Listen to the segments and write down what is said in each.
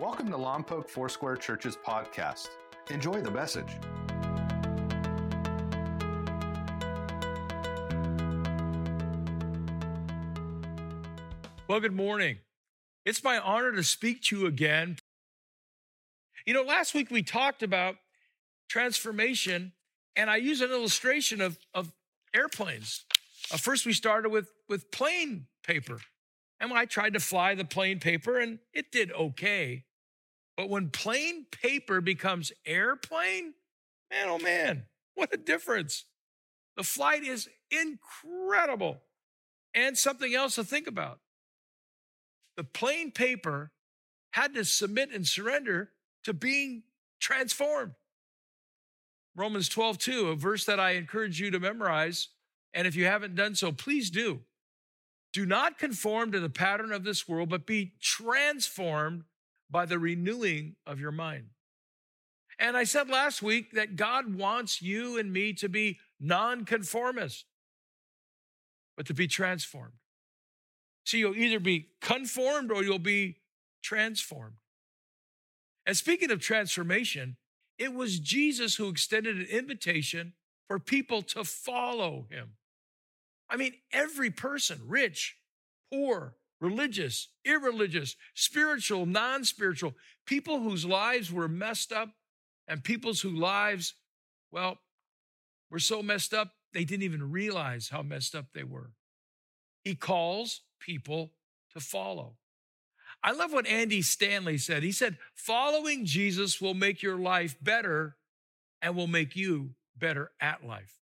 Welcome to Lompoc Foursquare Church's podcast. Enjoy the message. Well, good morning. It's my honor to speak to you again. You know, last week we talked about transformation, and I used an illustration of, of airplanes. Uh, first, we started with, with plain paper. And I tried to fly the plain paper, and it did okay. But when plain paper becomes airplane, man, oh man, what a difference. The flight is incredible. And something else to think about the plain paper had to submit and surrender to being transformed. Romans 12, 2, a verse that I encourage you to memorize. And if you haven't done so, please do. Do not conform to the pattern of this world, but be transformed by the renewing of your mind. And I said last week that God wants you and me to be nonconformist, but to be transformed. So you'll either be conformed or you'll be transformed. And speaking of transformation, it was Jesus who extended an invitation for people to follow him. I mean, every person, rich, poor, religious, irreligious, spiritual, non spiritual, people whose lives were messed up and people's whose lives, well, were so messed up, they didn't even realize how messed up they were. He calls people to follow. I love what Andy Stanley said. He said, Following Jesus will make your life better and will make you better at life.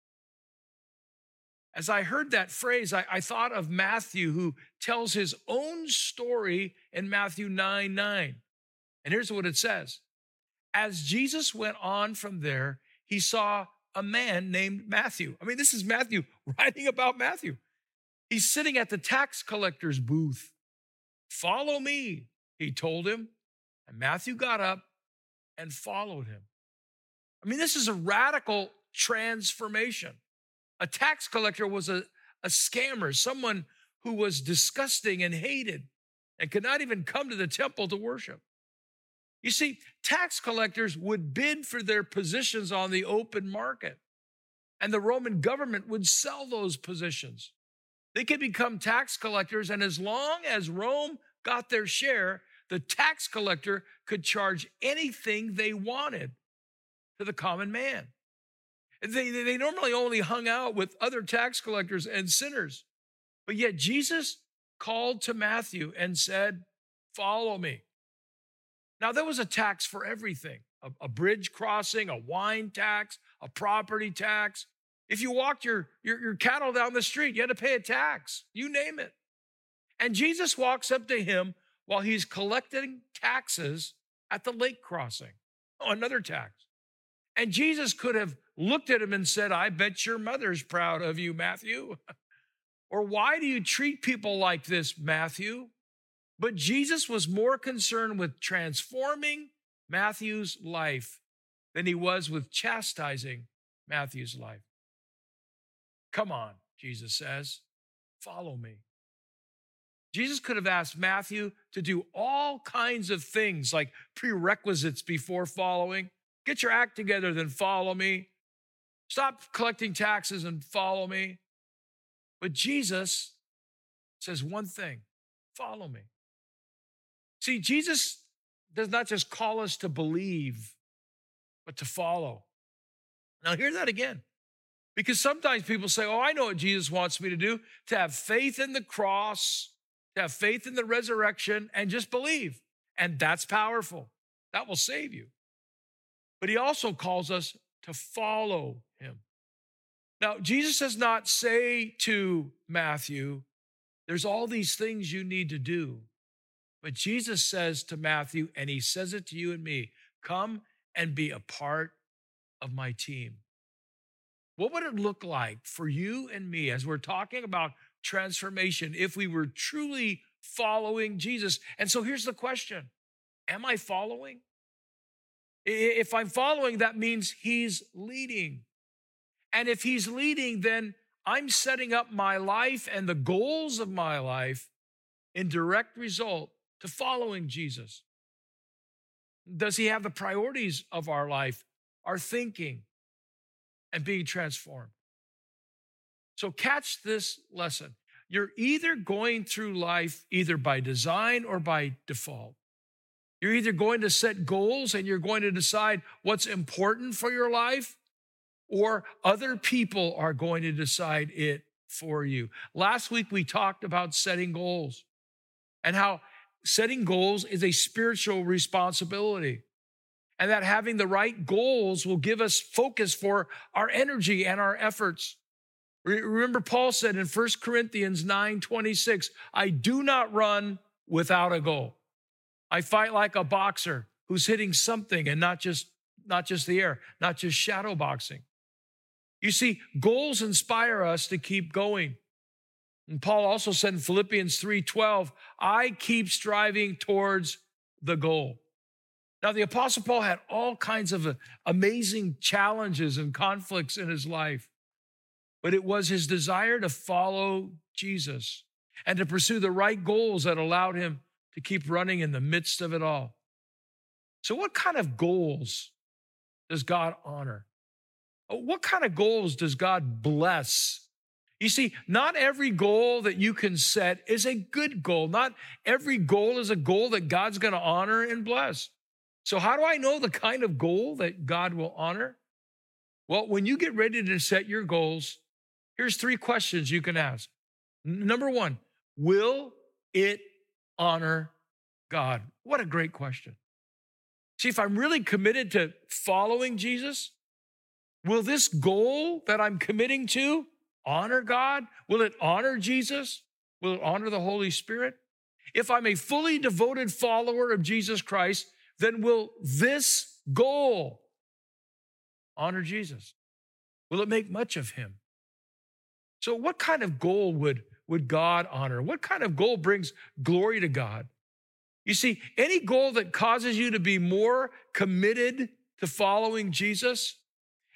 As I heard that phrase, I, I, thought of Matthew, who tells his own story in Matthew 9 9. And here's what it says As Jesus went on from there, he saw a man named Matthew. I mean, this is Matthew writing about Matthew. He's sitting at the tax collector's booth. Follow me, he told him. And Matthew got up and followed him. I mean, this is a radical transformation. A tax collector was a, a scammer, someone who was disgusting and hated and could not even come to the temple to worship. You see, tax collectors would bid for their positions on the open market, and the Roman government would sell those positions. They could become tax collectors, and as long as Rome got their share, the tax collector could charge anything they wanted to the common man. They, they normally only hung out with other tax collectors and sinners. But yet Jesus called to Matthew and said, Follow me. Now, there was a tax for everything a, a bridge crossing, a wine tax, a property tax. If you walked your, your, your cattle down the street, you had to pay a tax. You name it. And Jesus walks up to him while he's collecting taxes at the lake crossing. Oh, another tax. And Jesus could have looked at him and said, I bet your mother's proud of you, Matthew. or why do you treat people like this, Matthew? But Jesus was more concerned with transforming Matthew's life than he was with chastising Matthew's life. Come on, Jesus says, follow me. Jesus could have asked Matthew to do all kinds of things like prerequisites before following. Get your act together, then follow me. Stop collecting taxes and follow me. But Jesus says one thing follow me. See, Jesus does not just call us to believe, but to follow. Now, hear that again. Because sometimes people say, Oh, I know what Jesus wants me to do to have faith in the cross, to have faith in the resurrection, and just believe. And that's powerful. That will save you. But he also calls us to follow him. Now, Jesus does not say to Matthew, There's all these things you need to do. But Jesus says to Matthew, and he says it to you and me come and be a part of my team. What would it look like for you and me as we're talking about transformation if we were truly following Jesus? And so here's the question Am I following? If I'm following, that means he's leading. And if he's leading, then I'm setting up my life and the goals of my life in direct result to following Jesus. Does he have the priorities of our life, our thinking, and being transformed? So catch this lesson. You're either going through life either by design or by default. You're either going to set goals and you're going to decide what's important for your life, or other people are going to decide it for you. Last week, we talked about setting goals and how setting goals is a spiritual responsibility. And that having the right goals will give us focus for our energy and our efforts. Remember, Paul said in 1 Corinthians 9 26, I do not run without a goal. I fight like a boxer who's hitting something and not just, not just the air, not just shadow boxing. You see, goals inspire us to keep going. And Paul also said in Philippians 3:12, I keep striving towards the goal. Now, the Apostle Paul had all kinds of uh, amazing challenges and conflicts in his life, but it was his desire to follow Jesus and to pursue the right goals that allowed him to keep running in the midst of it all. So, what kind of goals does God honor? Oh, what kind of goals does God bless you see, not every goal that you can set is a good goal. Not every goal is a goal that God's going to honor and bless. So, how do I know the kind of goal that God will honor? Well, when you get ready to set your goals, here's three questions you can ask. Number one, will it honor God? What a great question. See, if I'm really committed to following Jesus, will this goal that I'm committing to honor God? Will it honor Jesus? Will it honor the Holy Spirit? If I'm a fully devoted follower of Jesus Christ, then will this goal honor Jesus? Will it make much of him? So, what kind of goal would, would God honor? What kind of goal brings glory to God? You see, any goal that causes you to be more committed to following Jesus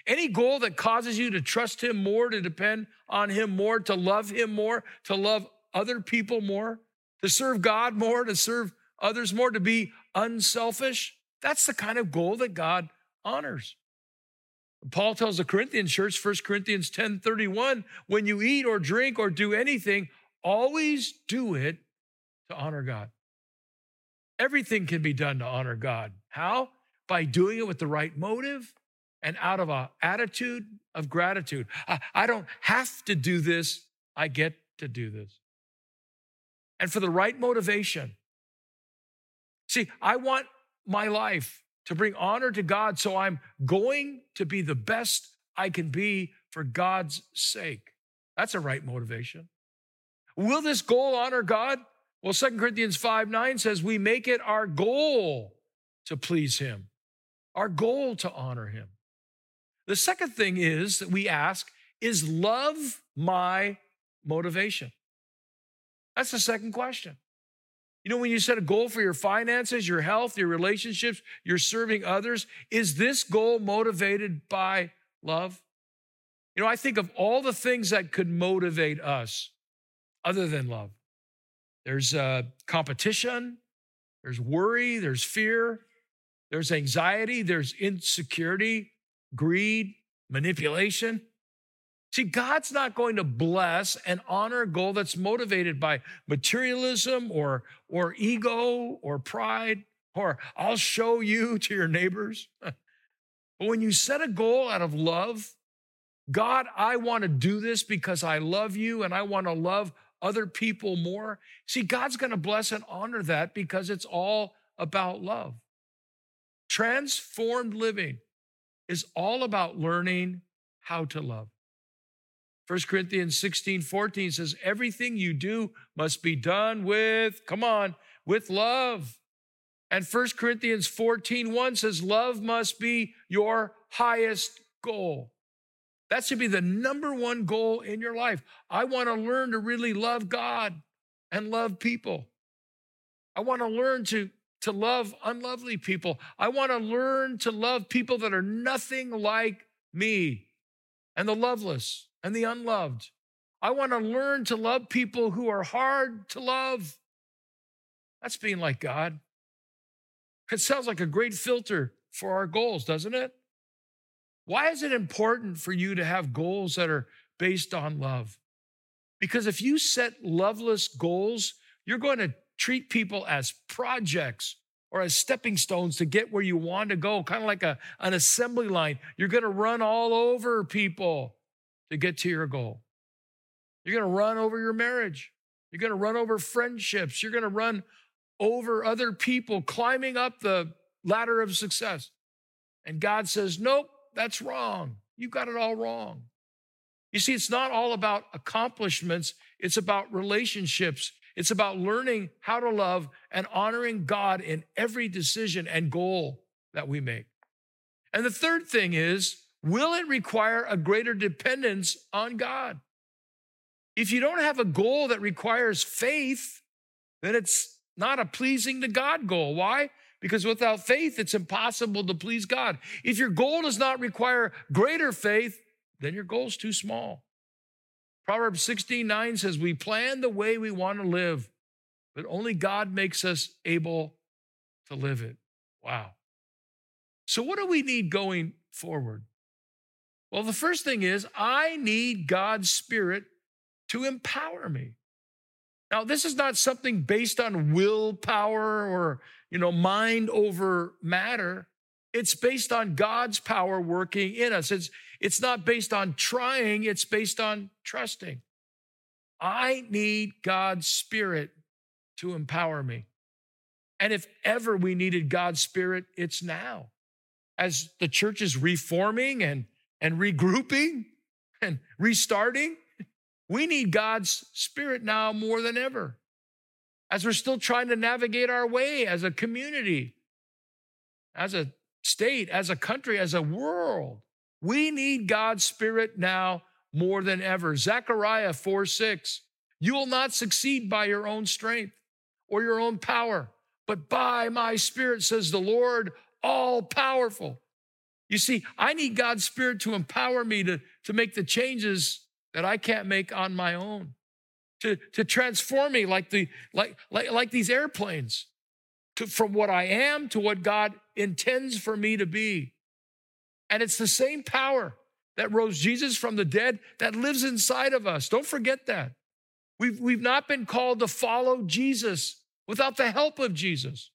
any goal that causes you to trust Him more, to depend on Him more, to love Him more, to love other people more, to serve God more, to serve others more, to be unselfish, that's the kind of goal that God honors. Paul tells the Corinthian church, 1 Corinthians 10 31, when you eat or drink or do anything, always do it to honor God. Everything can be done to honor God. How? By doing it with the right motive and out of an attitude of gratitude. I, I don't have to do this, I get to do this. And for the right motivation. See, I want my life to bring honor to God, so I'm going to be the best I can be for God's sake. That's a right motivation. Will this goal honor God? Well, Second Corinthians 5 9 says, We make it our goal to please Him, our goal to honor Him. The second thing is that we ask is love my motivation? That's the second question. You know, when you set a goal for your finances, your health, your relationships, you're serving others, is this goal motivated by love? You know, I think of all the things that could motivate us other than love. There's uh, competition, there's worry, there's fear, there's anxiety, there's insecurity, greed, manipulation. See, God's not going to bless and honor a goal that's motivated by materialism or, or ego or pride or I'll show you to your neighbors. but when you set a goal out of love, God, I want to do this because I love you and I want to love other people more. See, God's going to bless and honor that because it's all about love. Transformed living is all about learning how to love. 1 Corinthians 16, 14 says, everything you do must be done with, come on, with love. And 1 Corinthians 14, 1 says, love must be your highest goal. That should be the number one goal in your life. I want to learn to really love God and love people. I want to learn to to love unlovely people. I want to learn to love people that are nothing like me and the loveless and the unloved. I want to learn to love people who are hard to love. That's being like God. It sounds like a great filter for our goals, doesn't it? Why is it important for you to have goals that are based on love? Because if you set loveless goals, you're going to treat people as projects or as stepping stones to get where you want to go, kind of like a, an assembly line. You're going to run all over people to get to your goal. You're going to run over your marriage. You're going to run over friendships. You're going to run over other people climbing up the ladder of success. And God says, Nope, that's wrong. You got it all wrong. You see, it's not all about accomplishments, it's about relationships. It's about learning how to love and honoring God in every decision and goal that we make. And the third thing is, will it require a greater dependence on God? If you don't have a goal that requires faith, then it's not a pleasing to God goal. Why? Because without faith, it's impossible to please God. If your goal does not require greater faith, then your goal's too small. Proverbs 16 9 says, We plan the way we want to live, but only God makes us able to live it. Wow. So, what do we need going forward? Well, the first thing is, I need God's Spirit to empower me. Now, this is not something based on willpower or, you know, mind over matter. It's based on God's power working in us. It's, it's not based on trying, it's based on trusting. I need God's Spirit to empower me. And if ever we needed God's Spirit, it's now. As the church is reforming and, and regrouping and restarting, we need God's Spirit now more than ever. As we're still trying to navigate our way as a community, as a state, as a country, as a world. We need God's Spirit now more than ever. Zechariah 4 6. You will not succeed by your own strength or your own power, but by my Spirit, says the Lord, all powerful. You see, I need God's Spirit to empower me to, to make the changes that I can't make on my own, to, to transform me like, the, like, like, like these airplanes, to, from what I am to what God intends for me to be. And it's the same power that rose Jesus from the dead that lives inside of us. Don't forget that. We've, we've not been called to follow Jesus without the help of Jesus.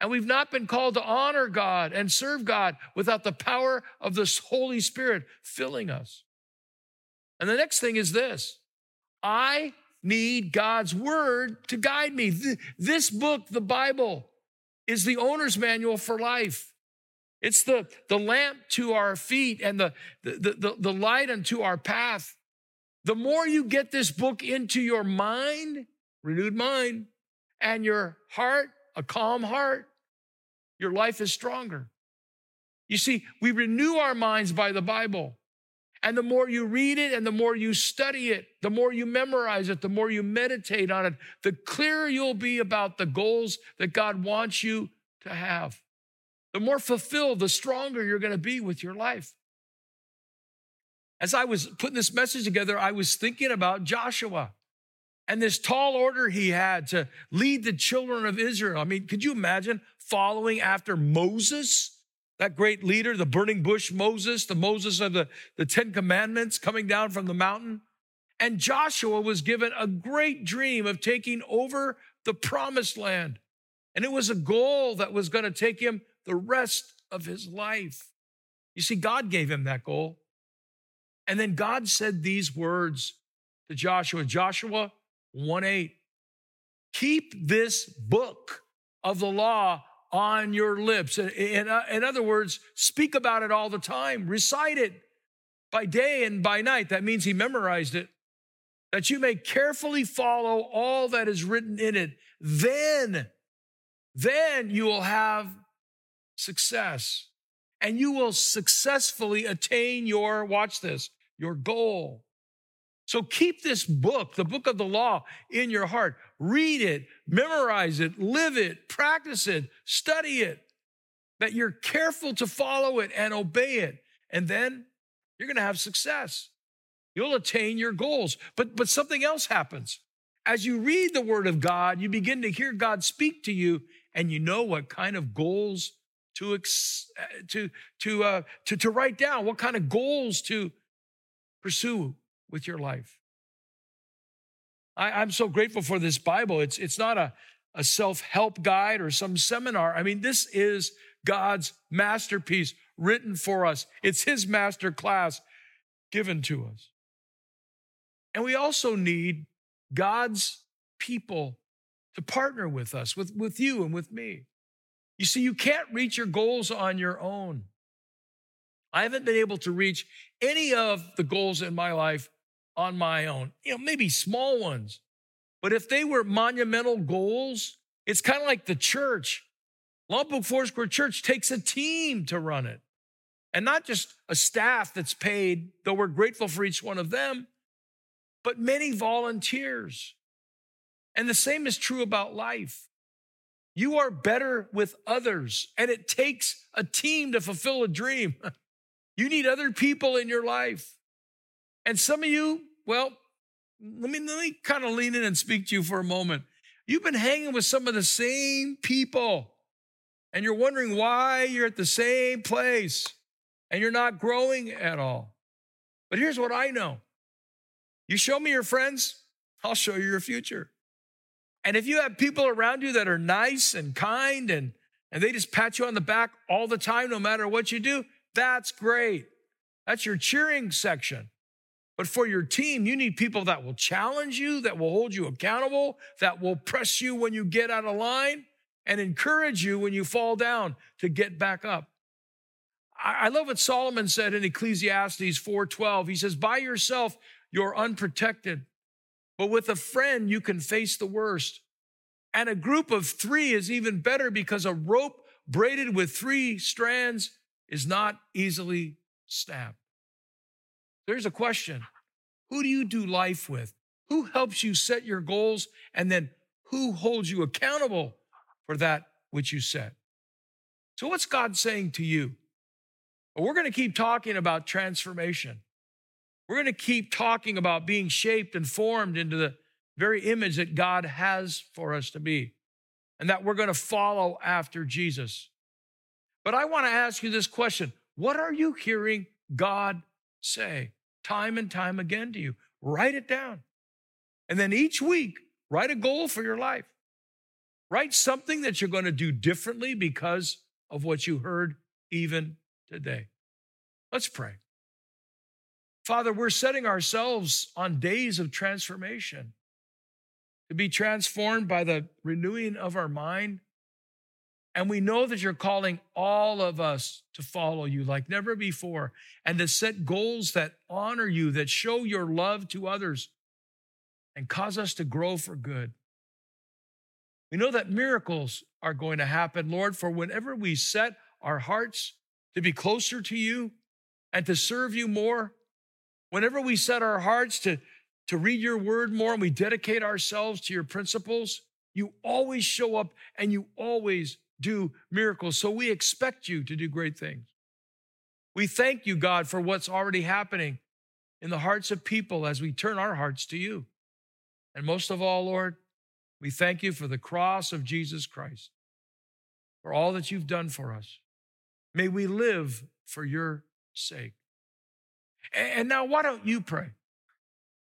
And we've not been called to honor God and serve God without the power of the Holy Spirit filling us. And the next thing is this I need God's word to guide me. This book, the Bible, is the owner's manual for life. It's the, the lamp to our feet and the, the, the, the light unto our path. The more you get this book into your mind, renewed mind, and your heart, a calm heart, your life is stronger. You see, we renew our minds by the Bible. And the more you read it and the more you study it, the more you memorize it, the more you meditate on it, the clearer you'll be about the goals that God wants you to have the more fulfilled, the stronger you're going to be with your life. As I was putting this message together, I was thinking about Joshua and this tall order he had to lead the children of Israel. I mean, could you imagine following after Moses, that great leader, the burning bush Moses, the Moses of the, the Ten Commandments coming down from the mountain? And Joshua was given a great dream of taking over the promised land. And it was a goal that was going to take him the rest of his life. You see, God gave him that goal. And then God said these words to Joshua Joshua 1 8. Keep this book of the law on your lips. In, in, uh, in, other words, speak about it all the time, recite it by day and by night. That means he memorized it. That you may carefully follow all that is written in it. Then, then you will have success. And you will successfully attain your, watch this, your goal. So keep this book, the book of the law, in your heart. Read it, memorize it, live it, practice it, study it, that you're careful to follow it and obey it. And then you're going to have success. You'll attain your goals. But, but something else happens. as you read the word of God, you begin to hear God speak to you and you know what kind of goals to, ex- to, to, uh, to, to write down, what kind of goals to pursue with your life. I, am so grateful for this Bible. It's, it's not a, a self help guide or some seminar. I mean, this is God's masterpiece written for us, it's His master class given to us. And we also need God's people to partner with us, with, with you and with me. You see, you can't reach your goals on your own. I haven't been able to reach any of the goals in my life on my own, you know, maybe small ones. But if they were monumental goals, it's kind of like the church. Lompoc Foursquare Church takes a team to run it. And not just a staff that's paid, though we're grateful for each one of them, but many volunteers. And the same is true about life. You are better with others, and it takes a team to fulfill a dream. You need other people in your life. And some of you, well, let me, let me kind of lean in and speak to you for a moment. You've been hanging with some of the same people, and you're wondering why you're at the same place and you're not growing at all. But here's what I know you show me your friends, I'll show you your future. And if you have people around you that are nice and kind and, and they just pat you on the back all the time, no matter what you do, that's great. That's your cheering section. But for your team, you need people that will challenge you, that will hold you accountable, that will press you when you get out of line, and encourage you when you fall down to get back up. I love what Solomon said in Ecclesiastes 4:12. He says, "By yourself you're unprotected, but with a friend, you can face the worst. And a group of three is even better because a rope braided with three strands is not easily snapped. There's a question Who do you do life with? Who helps you set your goals? And then who holds you accountable for that which you set? So, what's God saying to you? Well, we're going to keep talking about transformation. We're going to keep talking about being shaped and formed into the very image that God has for us to be, and that we're going to follow after Jesus. But I want to ask you this question What are you hearing God say time and time again to you? Write it down. And then each week, write a goal for your life. Write something that you're going to do differently because of what you heard even today. Let's pray. Father, we're setting ourselves on days of transformation to be transformed by the renewing of our mind. And we know that you're calling all of us to follow you like never before and to set goals that honor you, that show your love to others and cause us to grow for good. We know that miracles are going to happen, Lord, for whenever we set our hearts to be closer to you and to serve you more, Whenever we set our hearts to, to read your word more and we dedicate ourselves to your principles, you always show up and you always do miracles. So we expect you to do great things. We thank you, God, for what's already happening in the hearts of people as we turn our hearts to you. And most of all, Lord, we thank you for the cross of Jesus Christ, for all that you've done for us. May we live for your sake. And now, why don't you pray?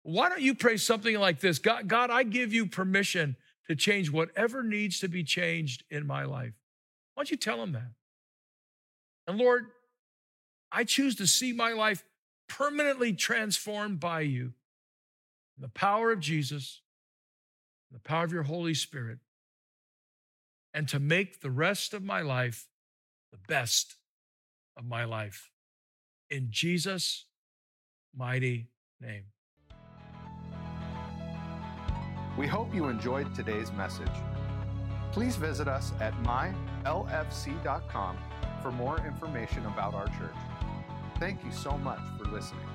Why don't you pray something like this God, God, I give you permission to change whatever needs to be changed in my life. Why don't you tell him that? And Lord, I choose to see my life permanently transformed by you. in The power of Jesus, the power of your Holy Spirit, and to make the rest of my life the best of my life. In Jesus' mighty name. We hope you enjoyed today's message. Please visit us at mylfc.com for more information about our church. Thank you so much for listening.